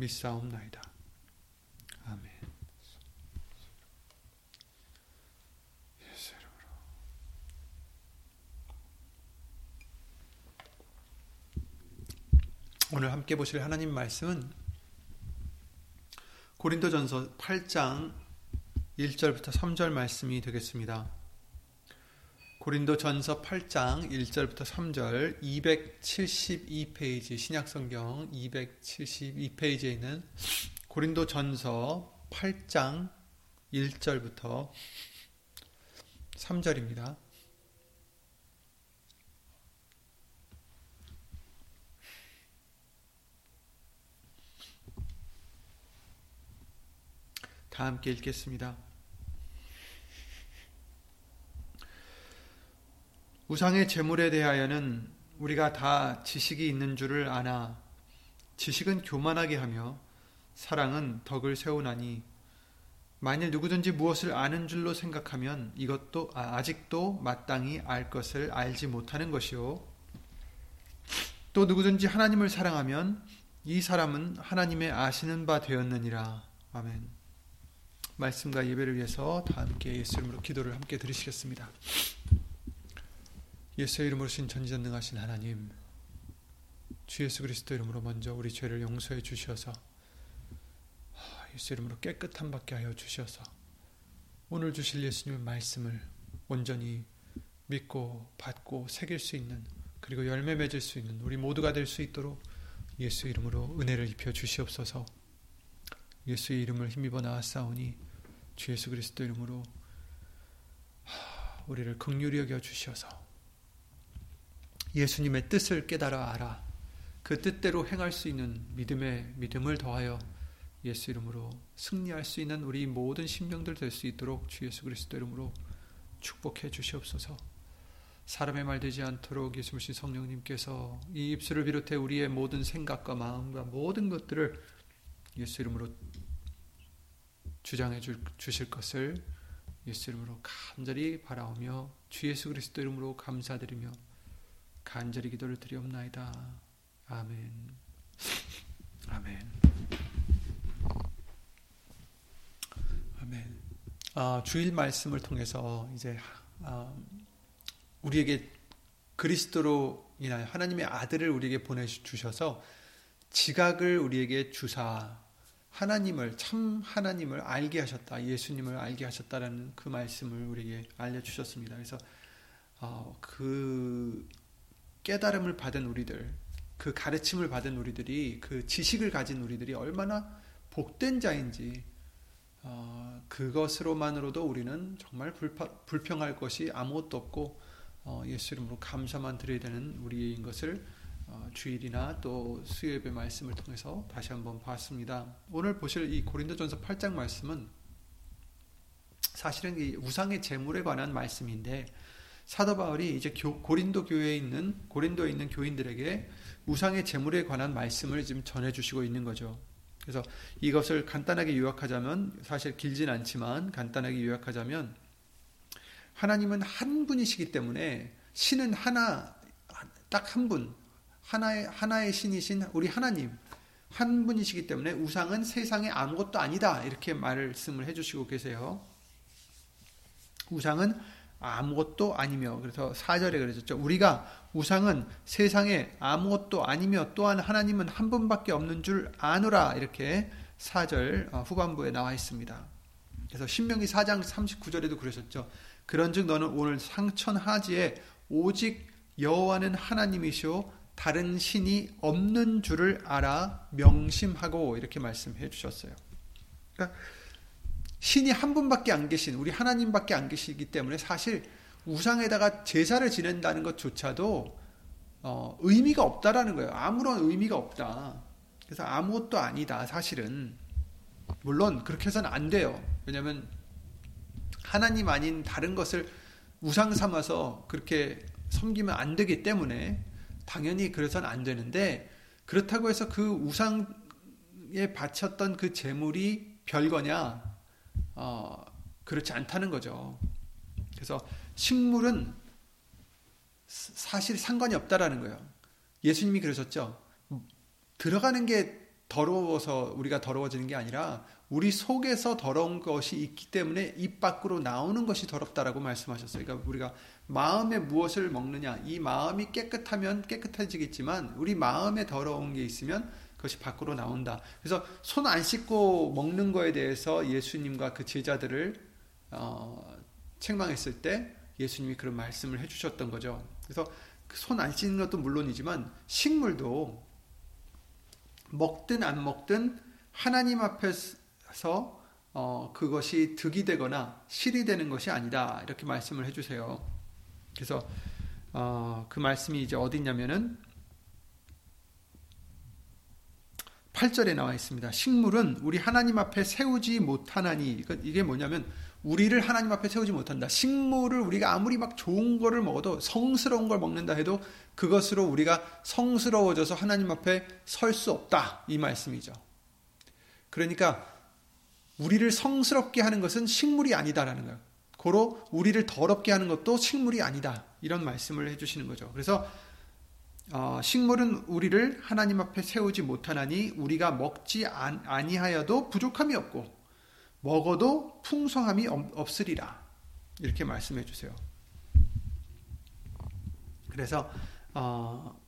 믿사옵나이다. 아멘. 오늘 함께 보실 하나님 말씀은 고린도전서 8장 1절부터 3절 말씀이 되겠습니다. 고린도 전서 8장 1절부터 3절 272페이지 신약성경 272페이지에 있는 고린도 전서 8장 1절부터 3절입니다. 다 함께 읽겠습니다. 우상의 재물에 대하여는 우리가 다 지식이 있는 줄을 아나 지식은 교만하게 하며 사랑은 덕을 세우나니 만일 누구든지 무엇을 아는 줄로 생각하면 이것도 아, 직도 마땅히 알 것을 알지 못하는 것이요. 또 누구든지 하나님을 사랑하면 이 사람은 하나님의 아시는 바 되었느니라. 아멘. 말씀과 예배를 위해서 다 함께 예수 이름으로 기도를 함께 드리시겠습니다. 예수의 이름으로 신 전지전능하신 하나님 주 예수 그리스도 이름으로 먼저 우리 죄를 용서해 주셔서 예수 이름으로 깨끗한 받게 하여 주셔서 오늘 주실 예수님의 말씀을 온전히 믿고 받고 새길 수 있는 그리고 열매 맺을 수 있는 우리 모두가 될 수 있도록 예수 이름으로 은혜를 입혀 주시옵소서. 예수의 이름을 힘입어 나왔사오니 주 예수 그리스도 이름으로 우리를 극률히 여겨 주셔서 예수님의 뜻을 깨달아 알아 그 뜻대로 행할 수 있는 믿음의 믿음을 더하여 예수 이름으로 승리할 수 있는 우리 모든 심령들 될 수 있도록 주 예수 그리스도 이름으로 축복해 주시옵소서. 사람의 말 되지 않도록 예수님 성령님께서 이 입술을 비롯해 우리의 모든 생각과 마음과 모든 것들을 예수 이름으로 주장해 주실 것을 예수 이름으로 간절히 바라오며 주 예수 그리스도 이름으로 감사드리며 간절히 기도를 드리옵나이다. 아멘. 아멘. 아멘. 아, 주일 말씀을 통해서 이제 아, 우리에게 그리스도로 인하여 하나님의 아들을 우리에게 보내주셔서 지각을 우리에게 주사 하나님을 참 하나님을 알게 하셨다 예수님을 알게 하셨다라는 그 말씀을 우리에게 알려주셨습니다. 그래서 어, 그 깨달음을 받은 우리들, 그 가르침을 받은 우리들이, 그 지식을 가진 우리들이 얼마나 복된 자인지, 어, 그것으로만으로도 우리는 정말 불파, 불평할 것이 아무것도 없고, 어, 예수 이름으로 감사만 드려야 되는 우리인 것을 어, 주일이나 또 수요예배 말씀을 통해서 다시 한번 봤습니다. 오늘 보실 이 고린도전서 8장 말씀은 사실은 이 우상의 재물에 관한 말씀인데 사도 바울이 이제 교, 고린도 교회에 있는 고린도에 있는 교인들에게 우상의 제물에 관한 말씀을 지금 전해 주시고 있는 거죠. 그래서 이것을 간단하게 요약하자면 사실 길진 않지만 간단하게 요약하자면 하나님은 한 분이시기 때문에 신은 하나 딱 한 분. 하나의 하나의 신이신 우리 하나님 한 분이시기 때문에 우상은 세상에 아무것도 아니다. 이렇게 말씀을 해 주시고 계세요. 우상은 아무것도 아니며 그래서 4절에 그러셨죠. 우리가 우상은 세상에 아무것도 아니며 또한 하나님은 한 분밖에 없는 줄 아노라 이렇게 4절 어, 후반부에 나와 있습니다. 그래서 신명기 4장 39절에도 그러셨죠. 그런즉 너는 오늘 상천 하지에 오직 여호와는 하나님이시오 다른 신이 없는 줄을 알아 명심하고 이렇게 말씀해 주셨어요. 그러니까 신이 한 분밖에 안 계신 우리 하나님밖에 안 계시기 때문에 사실 우상에다가 제사를 지낸다는 것조차도 어, 의미가 없다라는 거예요. 아무런 의미가 없다. 그래서 아무것도 아니다. 사실은 물론 그렇게 해서는 안 돼요. 왜냐하면 하나님 아닌 다른 것을 우상 삼아서 그렇게 섬기면 안 되기 때문에 당연히 그래서는 안 되는데 그렇다고 해서 그 우상에 바쳤던 그 재물이 별거냐? 어, 그렇지 않다는 거죠. 그래서 식물은 사실 상관이 없다라는 거예요. 예수님이 그러셨죠. 들어가는 게 더러워서 우리가 더러워지는 게 아니라 우리 속에서 더러운 것이 있기 때문에 입 밖으로 나오는 것이 더럽다라고 말씀하셨어요. 그러니까 우리가 마음에 무엇을 먹느냐, 이 마음이 깨끗하면 깨끗해지겠지만 우리 마음에 더러운 게 있으면 그것이 밖으로 나온다. 그래서 손 안 씻고 먹는 거에 대해서 예수님과 그 제자들을 어, 책망했을 때 예수님이 그런 말씀을 해주셨던 거죠. 그래서 그 손안 씻는 것도 물론이지만 식물도 먹든 안 먹든 하나님 앞에서 서 어, 그것이 득이 되거나 실이 되는 것이 아니다 이렇게 말씀을 해주세요. 그래서 어, 그 말씀이 이제 어디 있냐면은 8절에 나와 있습니다. 식물은 우리 하나님 앞에 세우지 못하나니 이게 뭐냐면 우리를 하나님 앞에 세우지 못한다. 식물을 우리가 아무리 막 좋은 거를 먹어도 성스러운 걸 먹는다 해도 그것으로 우리가 성스러워져서 하나님 앞에 설 수 없다. 이 말씀이죠. 그러니까 우리를 성스럽게 하는 것은 식물이 아니다라는 거예요. 고로 우리를 더럽게 하는 것도 식물이 아니다. 이런 말씀을 해주시는 거죠. 그래서 어, 식물은 우리를 하나님 앞에 세우지 못하나니 우리가 먹지 아니하여도 부족함이 없고 먹어도 풍성함이 없으리라. 이렇게 말씀해 주세요. 그래서 어,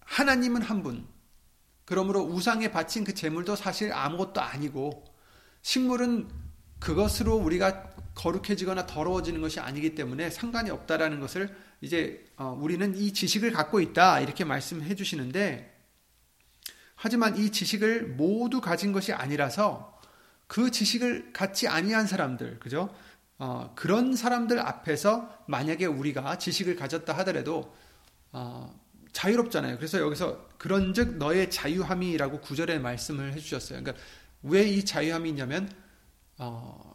하나님은 한 분, 그러므로 우상에 바친 그 재물도 사실 아무것도 아니고 식물은 그것으로 우리가 거룩해지거나 더러워지는 것이 아니기 때문에 상관이 없다라는 것을 이제 어, 우리는 이 지식을 갖고 있다 이렇게 말씀해 주시는데 하지만 이 지식을 모두 가진 것이 아니라서 그 지식을 갖지 아니한 사람들 그죠? 어, 그런 사람들 앞에서 만약에 우리가 지식을 가졌다 하더라도 어, 자유롭잖아요. 그래서 여기서 그런즉 너의 자유함이라고 구절에 말씀을 해주셨어요. 그러니까 왜 이 자유함이 있냐면 어,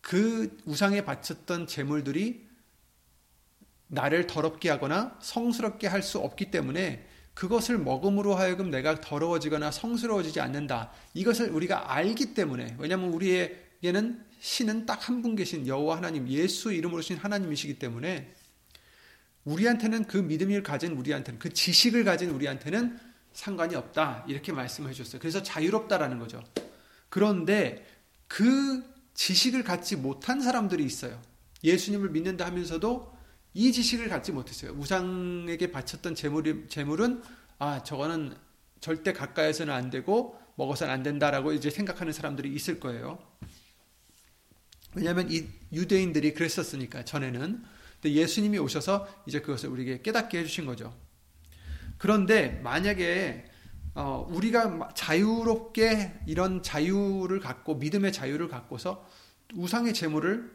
그 우상에 바쳤던 재물들이 나를 더럽게 하거나 성스럽게 할 수 없기 때문에 그것을 먹음으로 하여금 내가 더러워지거나 성스러워지지 않는다. 이것을 우리가 알기 때문에 왜냐하면 우리에게는 신은 딱 한 분 계신 여호와 하나님 예수 이름으로 신 하나님이시기 때문에 우리한테는 그 믿음을 가진 우리한테는 그 지식을 가진 우리한테는 상관이 없다. 이렇게 말씀을 해주셨어요. 그래서 자유롭다라는 거죠. 그런데 그 지식을 갖지 못한 사람들이 있어요. 예수님을 믿는다 하면서도 이 지식을 갖지 못했어요. 우상에게 바쳤던 재물이, 재물은 아 저거는 절대 가까이서는 안 되고 먹어서는 안 된다라고 이제 생각하는 사람들이 있을 거예요. 왜냐하면 이 유대인들이 그랬었으니까 전에는 근데 예수님이 오셔서 이제 그것을 우리에게 깨닫게 해주신 거죠. 그런데 만약에 어, 우리가 자유롭게 이런 자유를 갖고 믿음의 자유를 갖고서 우상의 재물을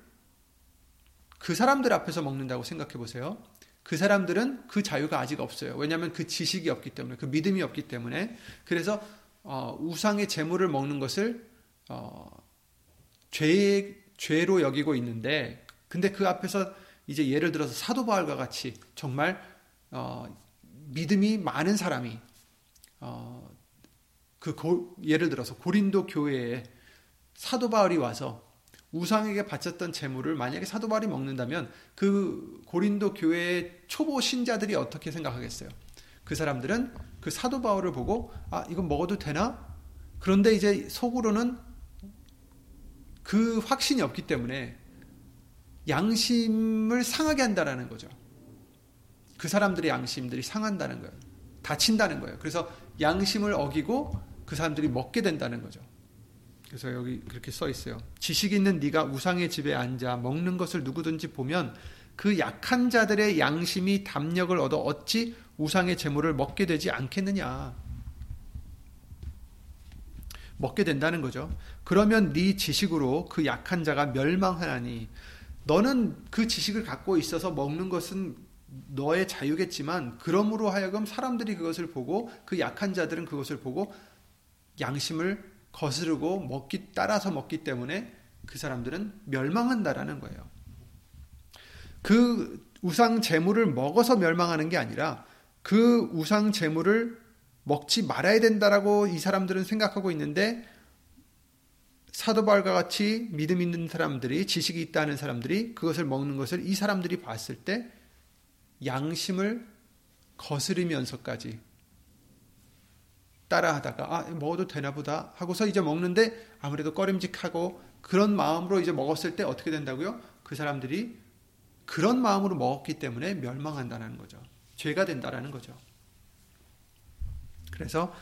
그 사람들 앞에서 먹는다고 생각해 보세요. 그 사람들은 그 자유가 아직 없어요. 왜냐하면 그 지식이 없기 때문에, 그 믿음이 없기 때문에. 그래서 어, 우상의 재물을 먹는 것을 어, 죄 죄로 여기고 있는데, 근데 그 앞에서 이제 예를 들어서 사도 바울과 같이 정말 어, 믿음이 많은 사람이 어, 그 고, 예를 들어서 고린도 교회에 사도 바울이 와서 우상에게 바쳤던 재물을 만약에 사도 바울이 먹는다면 그 고린도 교회의 초보 신자들이 어떻게 생각하겠어요? 그 사람들은 그 사도 바울을 보고 아 이건 먹어도 되나? 그런데 이제 속으로는 그 확신이 없기 때문에 양심을 상하게 한다라는 거죠. 그 사람들의 양심들이 상한다는 거예요. 다친다는 거예요. 그래서 양심을 어기고 그 사람들이 먹게 된다는 거죠. 그래서 여기 그렇게 써 있어요. 지식 있는 네가 우상의 집에 앉아 먹는 것을 누구든지 보면 그 약한 자들의 양심이 담력을 얻어 어찌 우상의 재물을 먹게 되지 않겠느냐. 먹게 된다는 거죠. 그러면 네 지식으로 그 약한 자가 멸망하나니 너는 그 지식을 갖고 있어서 먹는 것은 너의 자유겠지만 그러므로 하여금 사람들이 그것을 보고 그 약한 자들은 그것을 보고 양심을 거스르고 먹기 따라서 먹기 때문에 그 사람들은 멸망한다라는 거예요. 그 우상 재물을 먹어서 멸망하는 게 아니라 그 우상 재물을 먹지 말아야 된다라고 이 사람들은 생각하고 있는데 사도 바울과 같이 믿음 있는 사람들이 지식이 있다는 사람들이 그것을 먹는 것을 이 사람들이 봤을 때 양심을 거스르면서까지 따라하다가 아 먹어도 되나 보다 하고서 이제 먹는데 아무래도 꺼림직하고 그런 마음으로 이제 먹었을 때 어떻게 된다고요? 그 사람들이 그런 마음으로 먹었기 때문에 멸망한다는 거죠. 죄가 된다라는 거죠. 그래서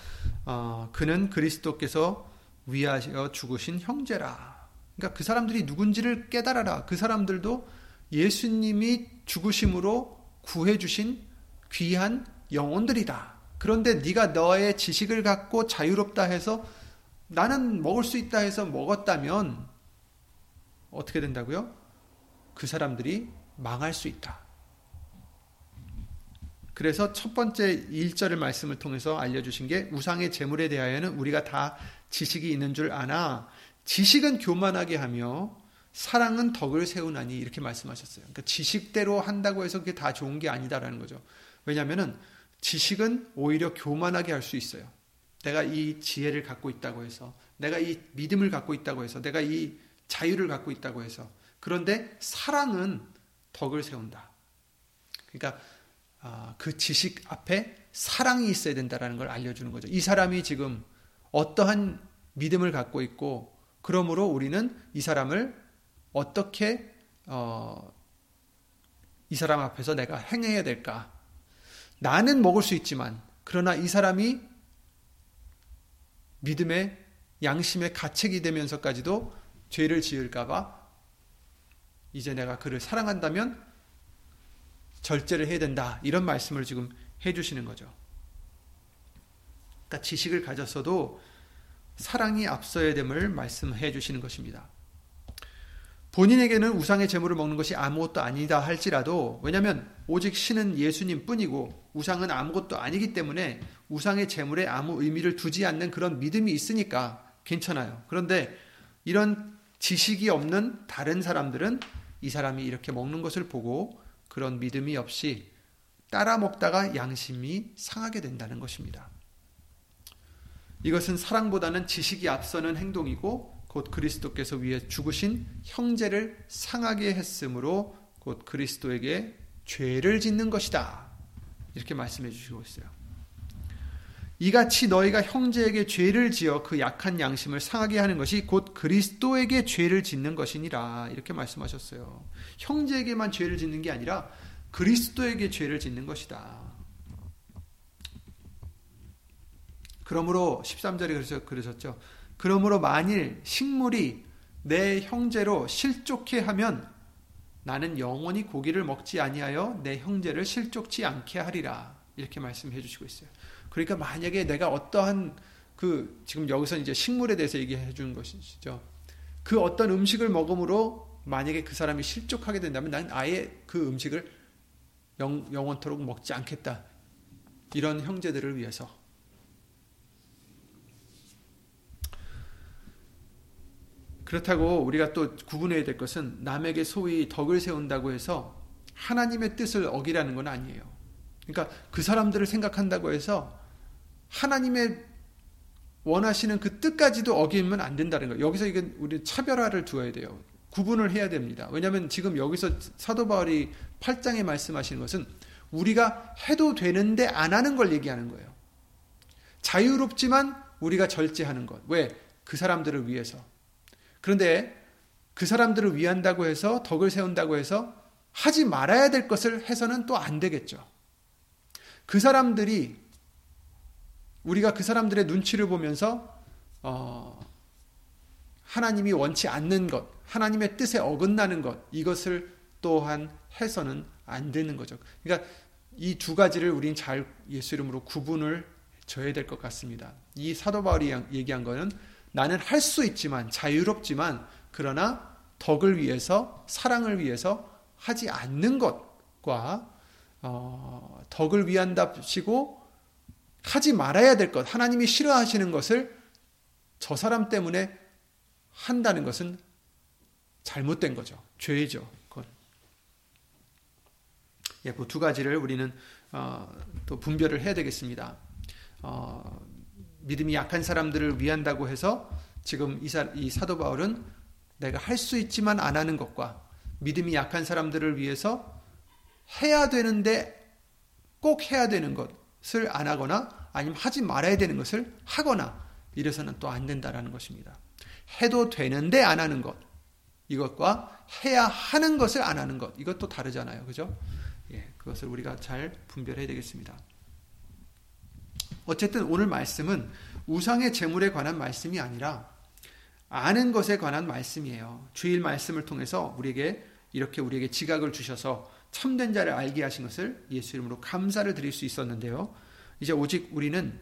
어, 그는 그리스도께서 위하여 죽으신 형제라. 그러니까 그 사람들이 누군지를 깨달아라. 그 사람들도 예수님이 죽으심으로 구해 주신 귀한 영혼들이다. 그런데 네가 너의 지식을 갖고 자유롭다 해서 나는 먹을 수 있다 해서 먹었다면 어떻게 된다고요? 그 사람들이 망할 수 있다. 그래서 첫 번째 1절의 말씀을 통해서 알려주신 게 우상의 재물에 대하여는 우리가 다 지식이 있는 줄 아나 지식은 교만하게 하며 사랑은 덕을 세우나니 이렇게 말씀하셨어요. 그러니까 지식대로 한다고 해서 그게 다 좋은 게 아니다라는 거죠. 왜냐하면은 지식은 오히려 교만하게 할 수 있어요. 내가 이 지혜를 갖고 있다고 해서, 내가 이 믿음을 갖고 있다고 해서, 내가 이 자유를 갖고 있다고 해서. 그런데 사랑은 덕을 세운다. 그러니까 아, 그 지식 앞에 사랑이 있어야 된다라는 걸 알려주는 거죠. 이 사람이 지금 어떠한 믿음을 갖고 있고, 그러므로 우리는 이 사람을 어떻게 어, 이 사람 앞에서 내가 행해야 될까? 나는 먹을 수 있지만 그러나 이 사람이 믿음의 양심의 가책이 되면서까지도 죄를 지을까봐 이제 내가 그를 사랑한다면 절제를 해야 된다. 이런 말씀을 지금 해주시는 거죠. 그러니까 지식을 가졌어도 사랑이 앞서야 됨을 말씀해 주시는 것입니다. 본인에게는 우상의 재물을 먹는 것이 아무것도 아니다 할지라도 왜냐하면 오직 신은 예수님 뿐이고 우상은 아무것도 아니기 때문에 우상의 재물에 아무 의미를 두지 않는 그런 믿음이 있으니까 괜찮아요. 그런데 이런 지식이 없는 다른 사람들은 이 사람이 이렇게 먹는 것을 보고 그런 믿음이 없이 따라 먹다가 양심이 상하게 된다는 것입니다. 이것은 사랑보다는 지식이 앞서는 행동이고 곧 그리스도께서 위해 죽으신 형제를 상하게 했으므로 곧 그리스도에게 죄를 짓는 것이다. 이렇게 말씀해 주시고 있어요. 이같이 너희가 형제에게 죄를 지어 그 약한 양심을 상하게 하는 것이 곧 그리스도에게 죄를 짓는 것이니라. 이렇게 말씀하셨어요. 형제에게만 죄를 짓는 게 아니라 그리스도에게 죄를 짓는 것이다. 그러므로 13절에 그러셨죠. 그러므로 만일 식물이 내 형제로 실족해 하면 나는 영원히 고기를 먹지 아니하여 내 형제를 실족치 않게 하리라. 이렇게 말씀해 주시고 있어요. 그러니까 만약에 내가 어떠한 그 지금 여기서 이제 식물에 대해서 얘기해 주는 것이죠. 그 어떤 음식을 먹음으로 만약에 그 사람이 실족하게 된다면 나는 아예 그 음식을 영, 영원토록 먹지 않겠다. 이런 형제들을 위해서 그렇다고 우리가 또 구분해야 될 것은 남에게 소위 덕을 세운다고 해서 하나님의 뜻을 어기라는 건 아니에요. 그러니까 그 사람들을 생각한다고 해서 하나님의 원하시는 그 뜻까지도 어기면 안 된다는 거예요. 여기서 이건 우리 차별화를 두어야 돼요. 구분을 해야 됩니다. 왜냐하면 지금 여기서 사도 바울이 8장에 말씀하시는 것은 우리가 해도 되는데 안 하는 걸 얘기하는 거예요. 자유롭지만 우리가 절제하는 것. 왜? 그 사람들을 위해서. 그런데 그 사람들을 위한다고 해서 덕을 세운다고 해서 하지 말아야 될 것을 해서는 또 안 되겠죠. 그 사람들이 우리가 그 사람들의 눈치를 보면서 어, 하나님이 원치 않는 것, 하나님의 뜻에 어긋나는 것, 이것을 또한 해서는 안 되는 거죠. 그러니까 이 두 가지를 우린 잘 예수 이름으로 구분을 져야 될 것 같습니다. 이 사도 바울이 얘기한 거는 나는 할 수 있지만 자유롭지만 그러나 덕을 위해서 사랑을 위해서 하지 않는 것과 어, 덕을 위한답시고 하지 말아야 될 것, 하나님이 싫어하시는 것을 저 사람 때문에 한다는 것은 잘못된 거죠. 죄죠. 그건. 예, 그두 가지를 우리는 어, 또 분별을 해야 되겠습니다. 어, 믿음이 약한 사람들을 위한다고 해서 지금 이, 사, 이 사도 바울은 내가 할 수 있지만 안 하는 것과 믿음이 약한 사람들을 위해서 해야 되는데 꼭 해야 되는 것을 안 하거나 아니면 하지 말아야 되는 것을 하거나 이래서는 또 안 된다라는 것입니다. 해도 되는데 안 하는 것. 이것과 해야 하는 것을 안 하는 것. 이것도 다르잖아요. 그죠? 예, 그것을 우리가 잘 분별해야 되겠습니다. 어쨌든 오늘 말씀은 우상의 재물에 관한 말씀이 아니라 아는 것에 관한 말씀이에요. 주일 말씀을 통해서 우리에게 이렇게 우리에게 지각을 주셔서 참된 자를 알게 하신 것을 예수 이름으로 감사를 드릴 수 있었는데요. 이제 오직 우리는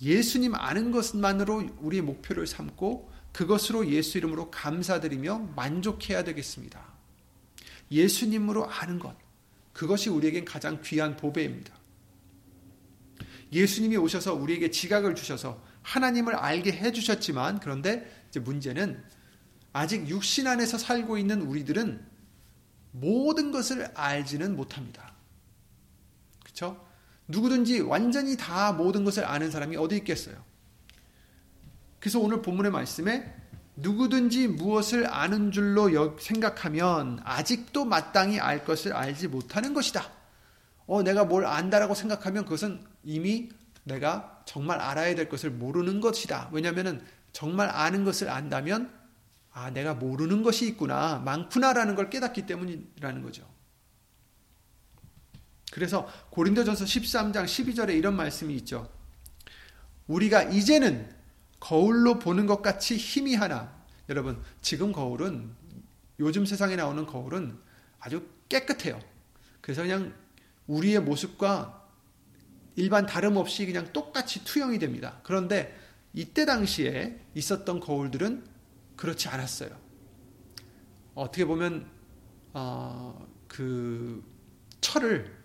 예수님 아는 것만으로 우리의 목표를 삼고 그것으로 예수 이름으로 감사드리며 만족해야 되겠습니다. 예수님으로 아는 것. 그것이 우리에겐 가장 귀한 보배입니다. 예수님이 오셔서 우리에게 지각을 주셔서 하나님을 알게 해주셨지만 그런데 이제 문제는 아직 육신 안에서 살고 있는 우리들은 모든 것을 알지는 못합니다. 그렇죠? 누구든지 완전히 다 모든 것을 아는 사람이 어디 있겠어요? 그래서 오늘 본문의 말씀에 누구든지 무엇을 아는 줄로 생각하면 아직도 마땅히 알 것을 알지 못하는 것이다. 어, 내가 뭘 안다라고 생각하면 그것은 이미 내가 정말 알아야 될 것을 모르는 것이다. 왜냐하면 정말 아는 것을 안다면 아, 내가 모르는 것이 있구나, 많구나라는 걸 깨닫기 때문이라는 거죠. 그래서 고린도전서 13장 12절에 이런 말씀이 있죠. 우리가 이제는 거울로 보는 것 같이 힘이 하나. 여러분, 지금 거울은 요즘 세상에 나오는 거울은 아주 깨끗해요. 그래서 그냥 우리의 모습과 일반 다름없이 그냥 똑같이 투영이 됩니다. 그런데 이때 당시에 있었던 거울들은 그렇지 않았어요. 어떻게 보면 어, 그 철을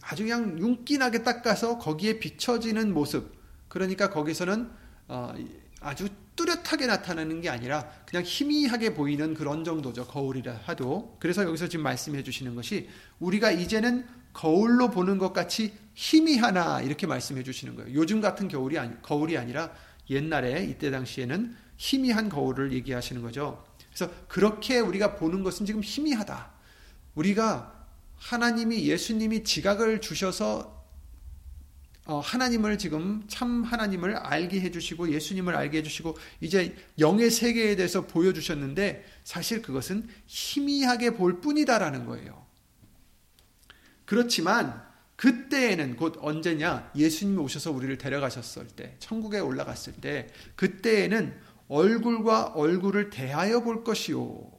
아주 그냥 윤기나게 닦아서 거기에 비춰지는 모습. 그러니까 거기서는 어, 아주 뚜렷하게 나타나는 게 아니라 그냥 희미하게 보이는 그런 정도죠. 거울이라 하도. 그래서 여기서 지금 말씀해 주시는 것이 우리가 이제는 거울로 보는 것 같이 희미하나 이렇게 말씀해 주시는 거예요. 요즘 같은 겨울이 아니, 거울이 아니라 옛날에 이때 당시에는 희미한 거울을 얘기하시는 거죠. 그래서 그렇게 우리가 보는 것은 지금 희미하다. 우리가 하나님이 예수님이 지각을 주셔서 어, 하나님을 지금 참 하나님을 알게 해주시고 예수님을 알게 해주시고 이제 영의 세계에 대해서 보여주셨는데 사실 그것은 희미하게 볼 뿐이다라는 거예요. 그렇지만 그때에는 곧 언제냐? 예수님이 오셔서 우리를 데려가셨을 때, 천국에 올라갔을 때, 그때에는 얼굴과 얼굴을 대하여 볼 것이요.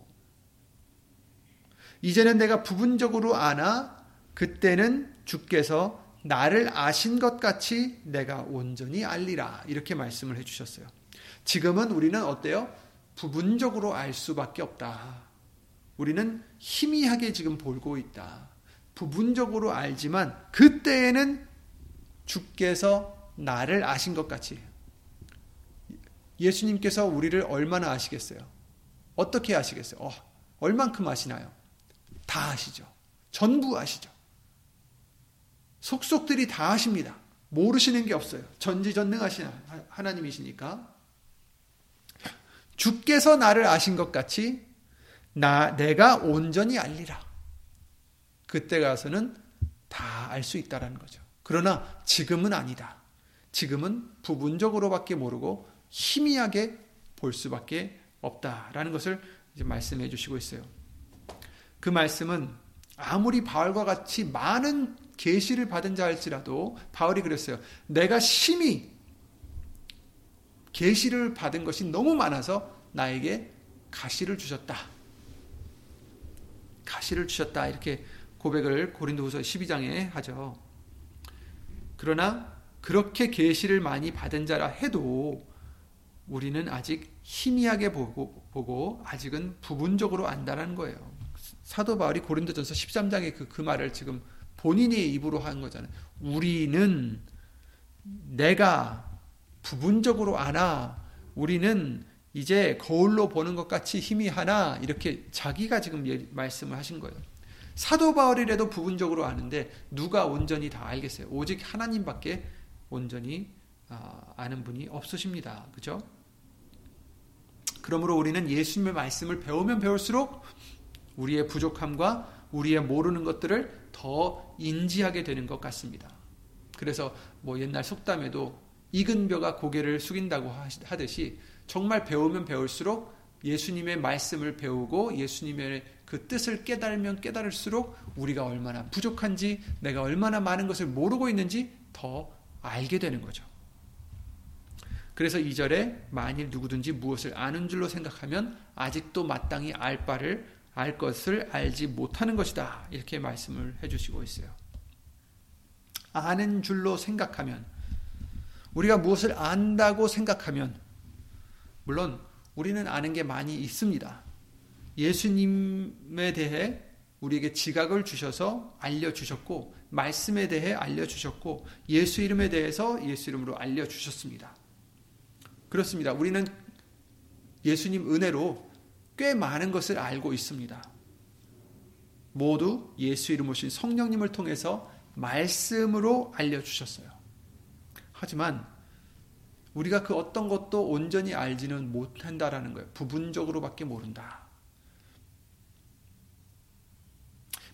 이제는 내가 부분적으로 아나, 그때는 주께서 나를 아신 것 같이 내가 온전히 알리라. 이렇게 말씀을 해주셨어요. 지금은 우리는 어때요? 부분적으로 알 수밖에 없다. 우리는 희미하게 지금 볼고 있다. 부분적으로 알지만 그때에는 주께서 나를 아신 것 같이 예수님께서 우리를 얼마나 아시겠어요? 어떻게 아시겠어요? 어, 얼만큼 아시나요? 다 아시죠. 전부 아시죠. 속속들이 다 아십니다. 모르시는 게 없어요. 전지전능하신 하나님이시니까. 주께서 나를 아신 것 같이 나 내가 온전히 알리라. 그때 가서는 다 알 수 있다라는 거죠. 그러나 지금은 아니다. 지금은 부분적으로밖에 모르고 희미하게 볼 수밖에 없다라는 것을 말씀해 주시고 있어요. 그 말씀은 아무리 바울과 같이 많은 계시를 받은 자 할지라도 바울이 그랬어요. 내가 심히 계시를 받은 것이 너무 많아서 나에게 가시를 주셨다. 가시를 주셨다. 이렇게 고백을 고린도후서 12장에 하죠. 그러나 그렇게 계시를 많이 받은 자라 해도 우리는 아직 희미하게 보고, 보고 아직은 부분적으로 안다는 거예요. 사도 바울이 고린도전서 13장의 그, 그 말을 지금 본인이 입으로 한 거잖아요. 우리는 내가 부분적으로 아나 우리는 이제 거울로 보는 것 같이 희미하나 이렇게 자기가 지금 말씀을 하신 거예요. 사도 바울이라도 부분적으로 아는데 누가 온전히 다 알겠어요? 오직 하나님밖에 온전히 아, 아는 분이 없으십니다. 그죠? 그러므로 우리는 예수님의 말씀을 배우면 배울수록 우리의 부족함과 우리의 모르는 것들을 더 인지하게 되는 것 같습니다. 그래서 뭐 옛날 속담에도 익은 벼가 고개를 숙인다고 하듯이 정말 배우면 배울수록 예수님의 말씀을 배우고 예수님의 그 뜻을 깨달으면 깨달을수록 우리가 얼마나 부족한지 내가 얼마나 많은 것을 모르고 있는지 더 알게 되는 거죠. 그래서 2절에 만일 누구든지 무엇을 아는 줄로 생각하면 아직도 마땅히 알 바를 알 것을 알지 못하는 것이다. 이렇게 말씀을 해 주시고 있어요. 아는 줄로 생각하면 우리가 무엇을 안다고 생각하면 물론 우리는 아는 게 많이 있습니다. 예수님에 대해 우리에게 지각을 주셔서 알려주셨고, 말씀에 대해 알려주셨고, 예수 이름에 대해서 예수 이름으로 알려주셨습니다. 그렇습니다. 우리는 예수님 은혜로 꽤 많은 것을 알고 있습니다. 모두 예수 이름 오신 성령님을 통해서 말씀으로 알려주셨어요. 하지만 우리가 그 어떤 것도 온전히 알지는 못한다라는 거예요. 부분적으로밖에 모른다.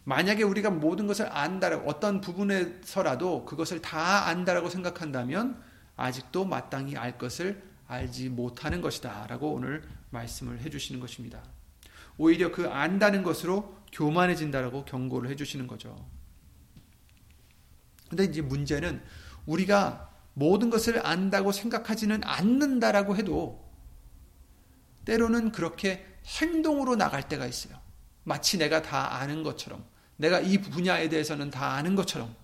만약에 우리가 모든 것을 안다라고 어떤 부분에서라도 그것을 다 안다라고 생각한다면 아직도 마땅히 알 것을 알지 못하는 것이다라고 오늘 말씀을 해 주시는 것입니다. 오히려 그 안다는 것으로 교만해진다라고 경고를 해 주시는 거죠. 근데 이제 문제는 우리가 모든 것을 안다고 생각하지는 않는다라고 해도 때로는 그렇게 행동으로 나갈 때가 있어요. 마치 내가 다 아는 것처럼, 내가 이 분야에 대해서는 다 아는 것처럼,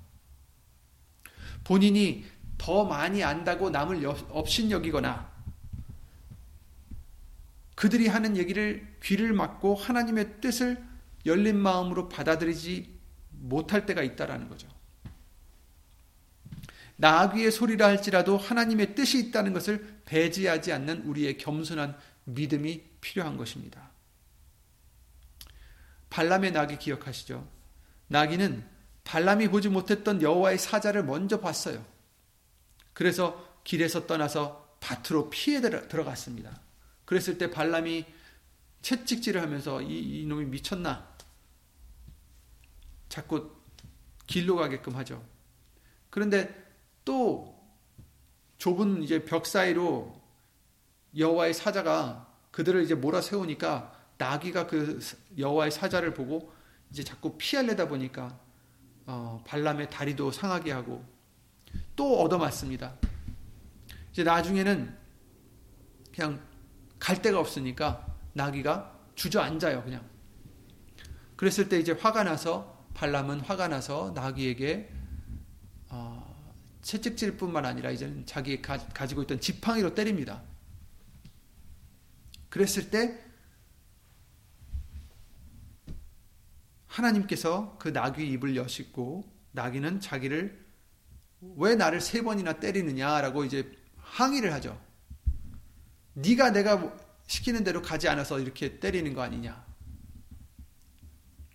본인이 더 많이 안다고 남을 업신여기거나, 그들이 하는 얘기를 귀를 막고 하나님의 뜻을 열린 마음으로 받아들이지 못할 때가 있다라는 거죠. 나귀의 소리라 할지라도 하나님의 뜻이 있다는 것을 배제하지 않는 우리의 겸손한 믿음이 필요한 것입니다. 발람의 나귀 기억하시죠? 나귀는 발람이 보지 못했던 여호와의 사자를 먼저 봤어요. 그래서 길에서 떠나서 밭으로 피해 들어갔습니다. 그랬을 때 발람이 채찍질을 하면서 이, 이놈이 미쳤나? 자꾸 길로 가게끔 하죠. 그런데 또 좁은 이제 벽 사이로 여호와의 사자가 그들을 이제 몰아세우니까 나귀가 그 여호와의 사자를 보고 이제 자꾸 피하려다 보니까 어, 발람의 다리도 상하게 하고 또 얻어맞습니다. 이제 나중에는 그냥 갈 데가 없으니까 나귀가 주저앉아요, 그냥. 그랬을 때 이제 화가 나서 발람은 화가 나서 나귀에게 어, 채찍질뿐만 아니라 이제는 자기 가, 가지고 있던 지팡이로 때립니다. 그랬을 때 하나님께서 그 나귀 입을 여시고 나귀는 자기를 왜 나를 세 번이나 때리느냐라고 이제 항의를 하죠. 네가 내가 시키는 대로 가지 않아서 이렇게 때리는 거 아니냐.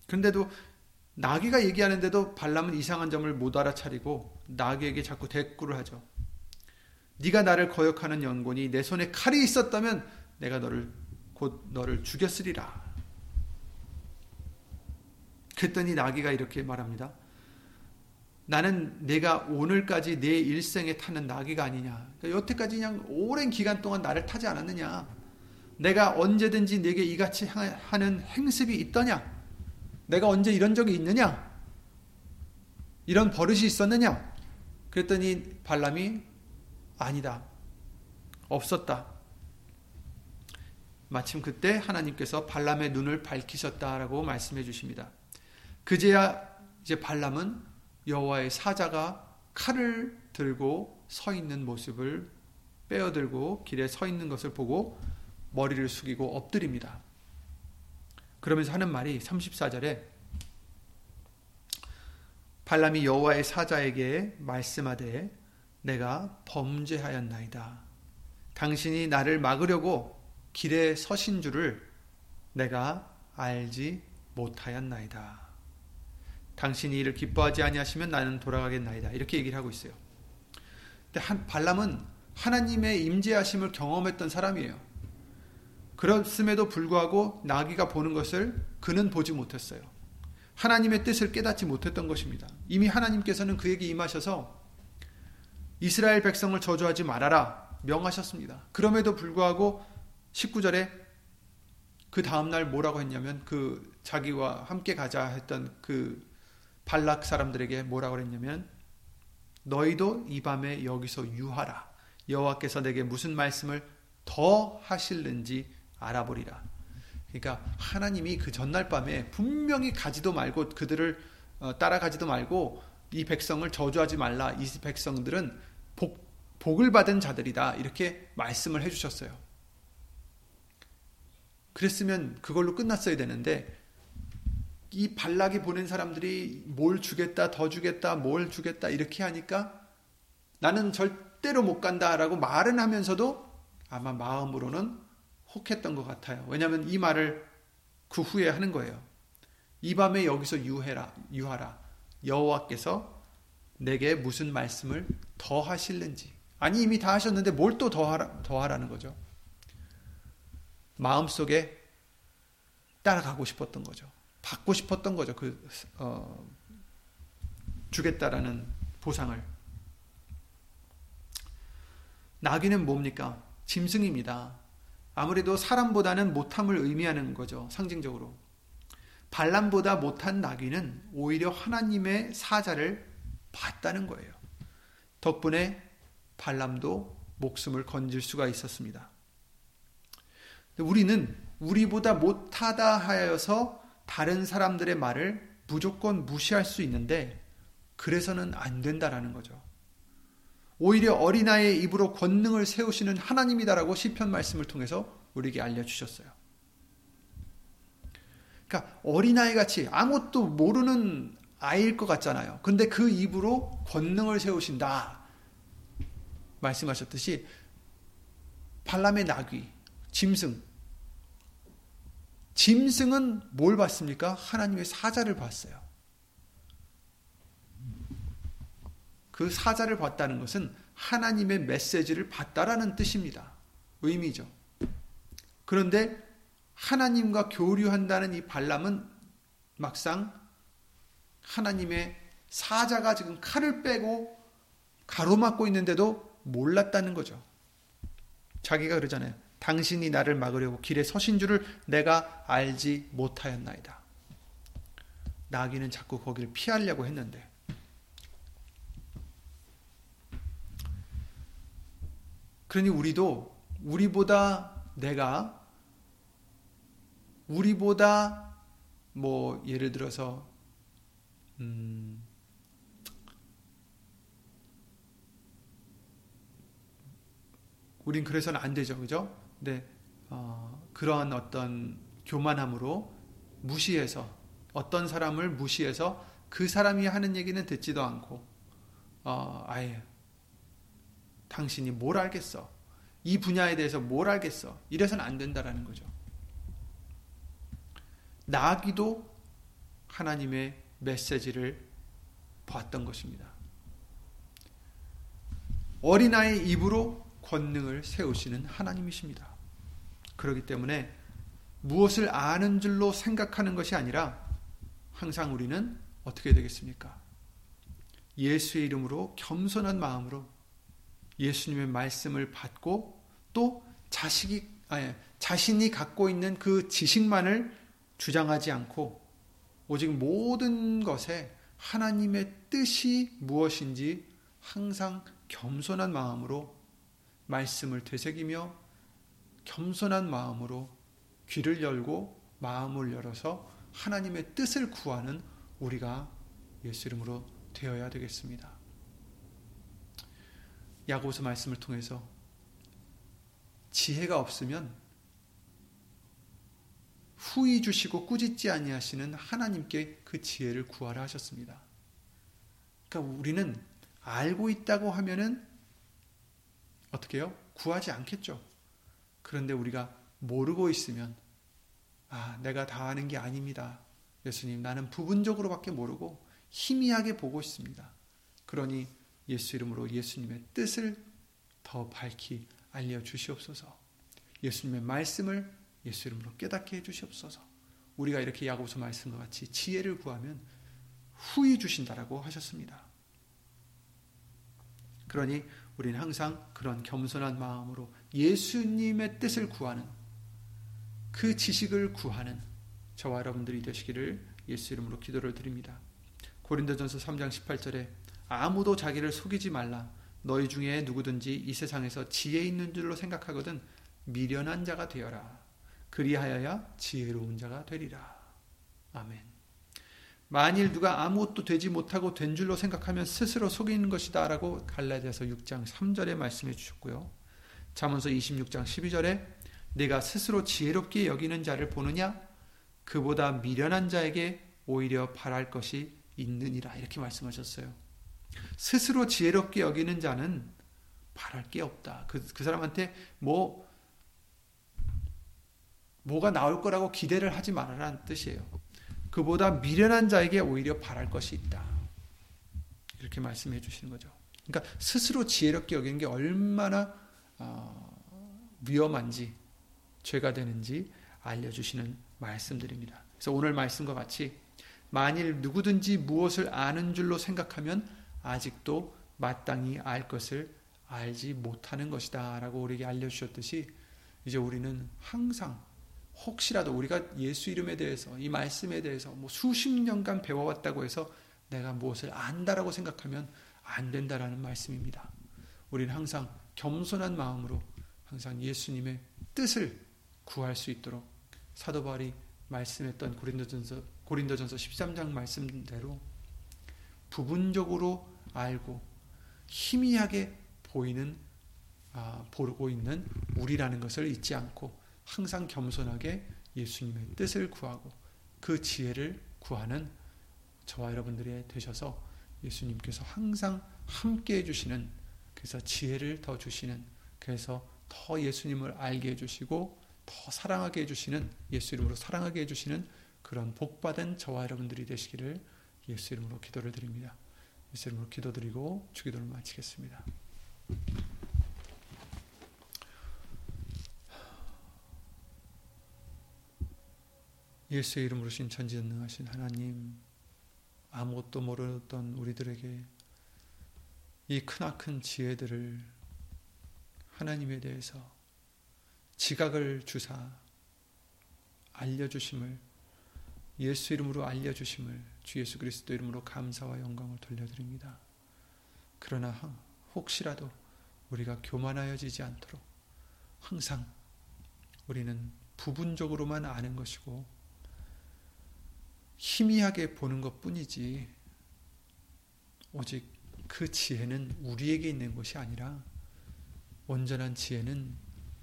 그런데도 나귀가 얘기하는데도 발람은 이상한 점을 못 알아차리고 나귀에게 자꾸 대꾸를 하죠. 네가 나를 거역하는 연곤이 내 손에 칼이 있었다면 내가 너를 곧 너를 죽였으리라. 그랬더니 나귀가 이렇게 말합니다. 나는 내가 오늘까지 내 일생에 타는 나귀가 아니냐. 그러니까 여태까지 그냥 오랜 기간 동안 나를 타지 않았느냐. 내가 언제든지 내게 이같이 하는 행습이 있더냐. 내가 언제 이런 적이 있느냐? 이런 버릇이 있었느냐? 그랬더니 발람이 아니다. 없었다. 마침 그때 하나님께서 발람의 눈을 밝히셨다라고 말씀해 주십니다. 그제야 이제 발람은 여호와의 사자가 칼을 들고 서 있는 모습을 빼어들고 길에 서 있는 것을 보고 머리를 숙이고 엎드립니다. 그러면서 하는 말이 34절에 발람이 여호와의 사자에게 말씀하되 내가 범죄하였나이다. 당신이 나를 막으려고 길에 서신 줄을 내가 알지 못하였나이다. 당신이 이를 기뻐하지 아니하시면 나는 돌아가겠나이다. 이렇게 얘기를 하고 있어요. 근데 한, 발람은 하나님의 임재하심을 경험했던 사람이에요. 그렇음에도 불구하고 나귀가 보는 것을 그는 보지 못했어요. 하나님의 뜻을 깨닫지 못했던 것입니다. 이미 하나님께서는 그에게 임하셔서 이스라엘 백성을 저주하지 말아라 명하셨습니다. 그럼에도 불구하고 19절에 그 다음날 뭐라고 했냐면 그 자기와 함께 가자 했던 그 발락 사람들에게 뭐라고 했냐면 너희도 이 밤에 여기서 유하라. 여호와께서 내게 무슨 말씀을 더 하실는지 알아보리라. 그러니까 하나님이 그 전날 밤에 분명히 가지도 말고 그들을 어, 따라가지도 말고 이 백성을 저주하지 말라. 이 백성들은 복, 복을 받은 자들이다. 이렇게 말씀을 해주셨어요. 그랬으면 그걸로 끝났어야 되는데 이 발락이 보낸 사람들이 뭘 주겠다, 더 주겠다, 뭘 주겠다 이렇게 하니까 나는 절대로 못 간다라고 말은 하면서도 아마 마음으로는 혹했던 것 같아요. 왜냐하면 이 말을 그 후에 하는 거예요. 이 밤에 여기서 유해라, 유하라. 여호와께서 내게 무슨 말씀을 더 하실는지. 아니 이미 다 하셨는데 뭘 또 더 하라, 더 하라는 거죠. 마음속에 따라가고 싶었던 거죠. 받고 싶었던 거죠. 그 어, 주겠다라는 보상을. 나귀는 뭡니까? 짐승입니다. 아무래도 사람보다는 못함을 의미하는 거죠. 상징적으로. 발람보다 못한 나귀는 오히려 하나님의 사자를 봤다는 거예요. 덕분에 발람도 목숨을 건질 수가 있었습니다. 우리는 우리보다 못하다 하여서 다른 사람들의 말을 무조건 무시할 수 있는데 그래서는 안 된다라는 거죠. 오히려 어린아이의 입으로 권능을 세우시는 하나님이다라고 시편 말씀을 통해서 우리에게 알려주셨어요. 그러니까 어린아이 같이 아무것도 모르는 아이일 것 같잖아요. 근데 그 입으로 권능을 세우신다. 말씀하셨듯이 발람의 나귀, 짐승, 짐승은 뭘 봤습니까? 하나님의 사자를 봤어요. 그 사자를 봤다는 것은 하나님의 메시지를 봤다라는 뜻입니다. 의미죠. 그런데 하나님과 교류한다는 이 발람은 막상 하나님의 사자가 지금 칼을 빼고 가로막고 있는데도 몰랐다는 거죠. 자기가 그러잖아요. 당신이 나를 막으려고 길에 서신 줄을 내가 알지 못하였나이다. 나귀는 자꾸 거기를 피하려고 했는데 그러니 우리도 우리보다 내가 우리보다 뭐 예를 들어서 음 우린 그래서는 안 되죠. 그죠? 네, 어, 그러한 어떤 교만함으로 무시해서 어떤 사람을 무시해서 그 사람이 하는 얘기는 듣지도 않고 어, 아예 당신이 뭘 알겠어? 이 분야에 대해서 뭘 알겠어? 이래서는 안 된다라는 거죠. 나기도 하나님의 메시지를 봤던 것입니다. 어린아이 입으로 권능을 세우시는 하나님이십니다. 그렇기 때문에 무엇을 아는 줄로 생각하는 것이 아니라 항상 우리는 어떻게 되겠습니까? 예수의 이름으로 겸손한 마음으로 예수님의 말씀을 받고 또 자식이 아니, 자신이 갖고 있는 그 지식만을 주장하지 않고 오직 모든 것에 하나님의 뜻이 무엇인지 항상 겸손한 마음으로 말씀을 되새기며 겸손한 마음으로 귀를 열고 마음을 열어서 하나님의 뜻을 구하는 우리가 예수 이름으로 되어야 되겠습니다. 야고보서 말씀을 통해서 지혜가 없으면 후이 주시고 꾸짖지 아니하시는 하나님께 그 지혜를 구하라 하셨습니다. 그러니까 우리는 알고 있다고 하면은 어떻게 해요? 구하지 않겠죠. 그런데 우리가 모르고 있으면 아, 내가 다 아는 게 아닙니다. 예수님, 나는 부분적으로밖에 모르고 희미하게 보고 있습니다. 그러니 예수 이름으로 예수님의 뜻을 더 밝히 알려 주시옵소서. 예수님의 말씀을 예수 이름으로 깨닫게 해 주시옵소서. 우리가 이렇게 야고보서 말씀과 같이 지혜를 구하면 후히 주신다라고 하셨습니다. 그러니 우리는 항상 그런 겸손한 마음으로 예수님의 뜻을 구하는 그 지식을 구하는 저와 여러분들이 되시기를 예수 이름으로 기도를 드립니다. 고린도전서 3장 18절에 아무도 자기를 속이지 말라 너희 중에 누구든지 이 세상에서 지혜 있는 줄로 생각하거든 미련한 자가 되어라 그리하여야 지혜로운 자가 되리라. 아멘. 만일 누가 아무것도 되지 못하고 된 줄로 생각하면 스스로 속이는 것이다 라고 갈라디아서 6장 3절에 말씀해 주셨고요. 잠언서 26장 12절에 내가 스스로 지혜롭게 여기는 자를 보느냐 그보다 미련한 자에게 오히려 바랄 것이 있느니라 이렇게 말씀하셨어요. 스스로 지혜롭게 여기는 자는 바랄 게 없다. 그, 그 사람한테 뭐 뭐가 나올 거라고 기대를 하지 말아라는 뜻이에요. 그보다 미련한 자에게 오히려 바랄 것이 있다. 이렇게 말씀해 주시는 거죠. 그러니까 스스로 지혜롭게 여기는 게 얼마나 어, 위험한지 죄가 되는지 알려주시는 말씀들입니다. 그래서 오늘 말씀과 같이 만일 누구든지 무엇을 아는 줄로 생각하면 아직도 마땅히 알 것을 알지 못하는 것이다 라고 우리에게 알려주셨듯이 이제 우리는 항상 혹시라도 우리가 예수 이름에 대해서 이 말씀에 대해서 뭐 수십 년간 배워왔다고 해서 내가 무엇을 안다라고 생각하면 안 된다라는 말씀입니다. 우리는 항상 겸손한 마음으로 항상 예수님의 뜻을 구할 수 있도록 사도 바울이 말씀했던 고린도전서 고린도전서 13장 말씀대로 부분적으로 알고 희미하게 보이는 아, 보고 있는 우리라는 것을 잊지 않고 항상 겸손하게 예수님의 뜻을 구하고 그 지혜를 구하는 저와 여러분들이 되셔서 예수님께서 항상 함께 해주시는 그래서 지혜를 더 주시는 그래서 더 예수님을 알게 해주시고 더 사랑하게 해주시는 예수 이름으로 사랑하게 해주시는 그런 복받은 저와 여러분들이 되시기를 예수 이름으로 기도를 드립니다. 예수 이름으로 기도드리고 주기도를 마치겠습니다. 예수의 이름으로 신 전지전능하신 하나님 아무것도 모르던 우리들에게 이 크나큰 지혜들을 하나님에 대해서 지각을 주사 알려주심을 예수 이름으로 알려주심을 주 예수 그리스도 이름으로 감사와 영광을 돌려드립니다. 그러나 혹시라도 우리가 교만하여지지 않도록 항상 우리는 부분적으로만 아는 것이고 희미하게 보는 것 뿐이지 오직 그 지혜는 우리에게 있는 것이 아니라 온전한 지혜는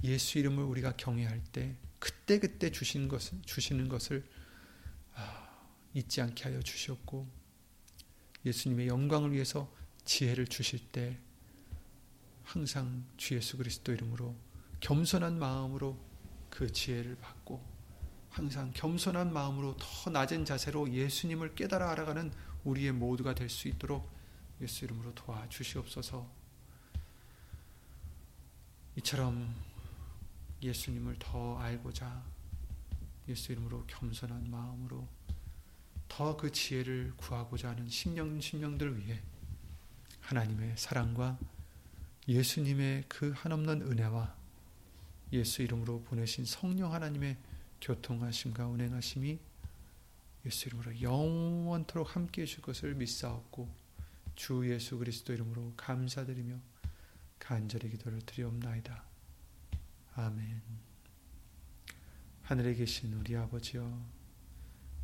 예수 이름을 우리가 경외할 때 그때그때 주시는 것을, 주시는 것을 아, 잊지 않게 하여 주셨고 예수님의 영광을 위해서 지혜를 주실 때 항상 주 예수 그리스도 이름으로 겸손한 마음으로 그 지혜를 받고 항상 겸손한 마음으로 더 낮은 자세로 예수님을 깨달아 알아가는 우리의 모두가 될 수 있도록 예수 이름으로 도와주시옵소서. 이처럼 예수님을 더 알고자 예수 이름으로 겸손한 마음으로 더 그 지혜를 구하고자 하는 심령 심령들 위해 하나님의 사랑과 예수님의 그 한없는 은혜와 예수 이름으로 보내신 성령 하나님의 교통하심과 운행하심이 예수 이름으로 영원토록 함께해 줄 것을 믿사옵고 주 예수 그리스도 이름으로 감사드리며 간절히 기도를 드리옵나이다. 아멘. 하늘에 계신 우리 아버지여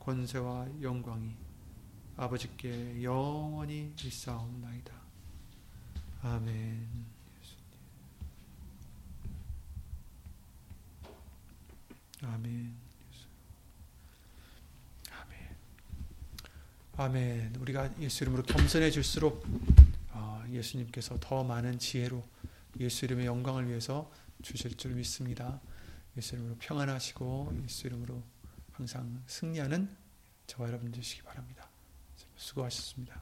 권세와 영광이 아버지께 영원히 있사옵나이다. 아멘. 아멘. 아멘. 아멘. 우리가 예수 이름으로 겸손해질수록 어, 예수님께서 더 많은 지혜로 예수 이름의 영광을 위해서 주실 줄 믿습니다. 예수 이름으로 평안하시고 예수 이름으로 항상 승리하는 저와 여러분 되시기 바랍니다. 수고하셨습니다.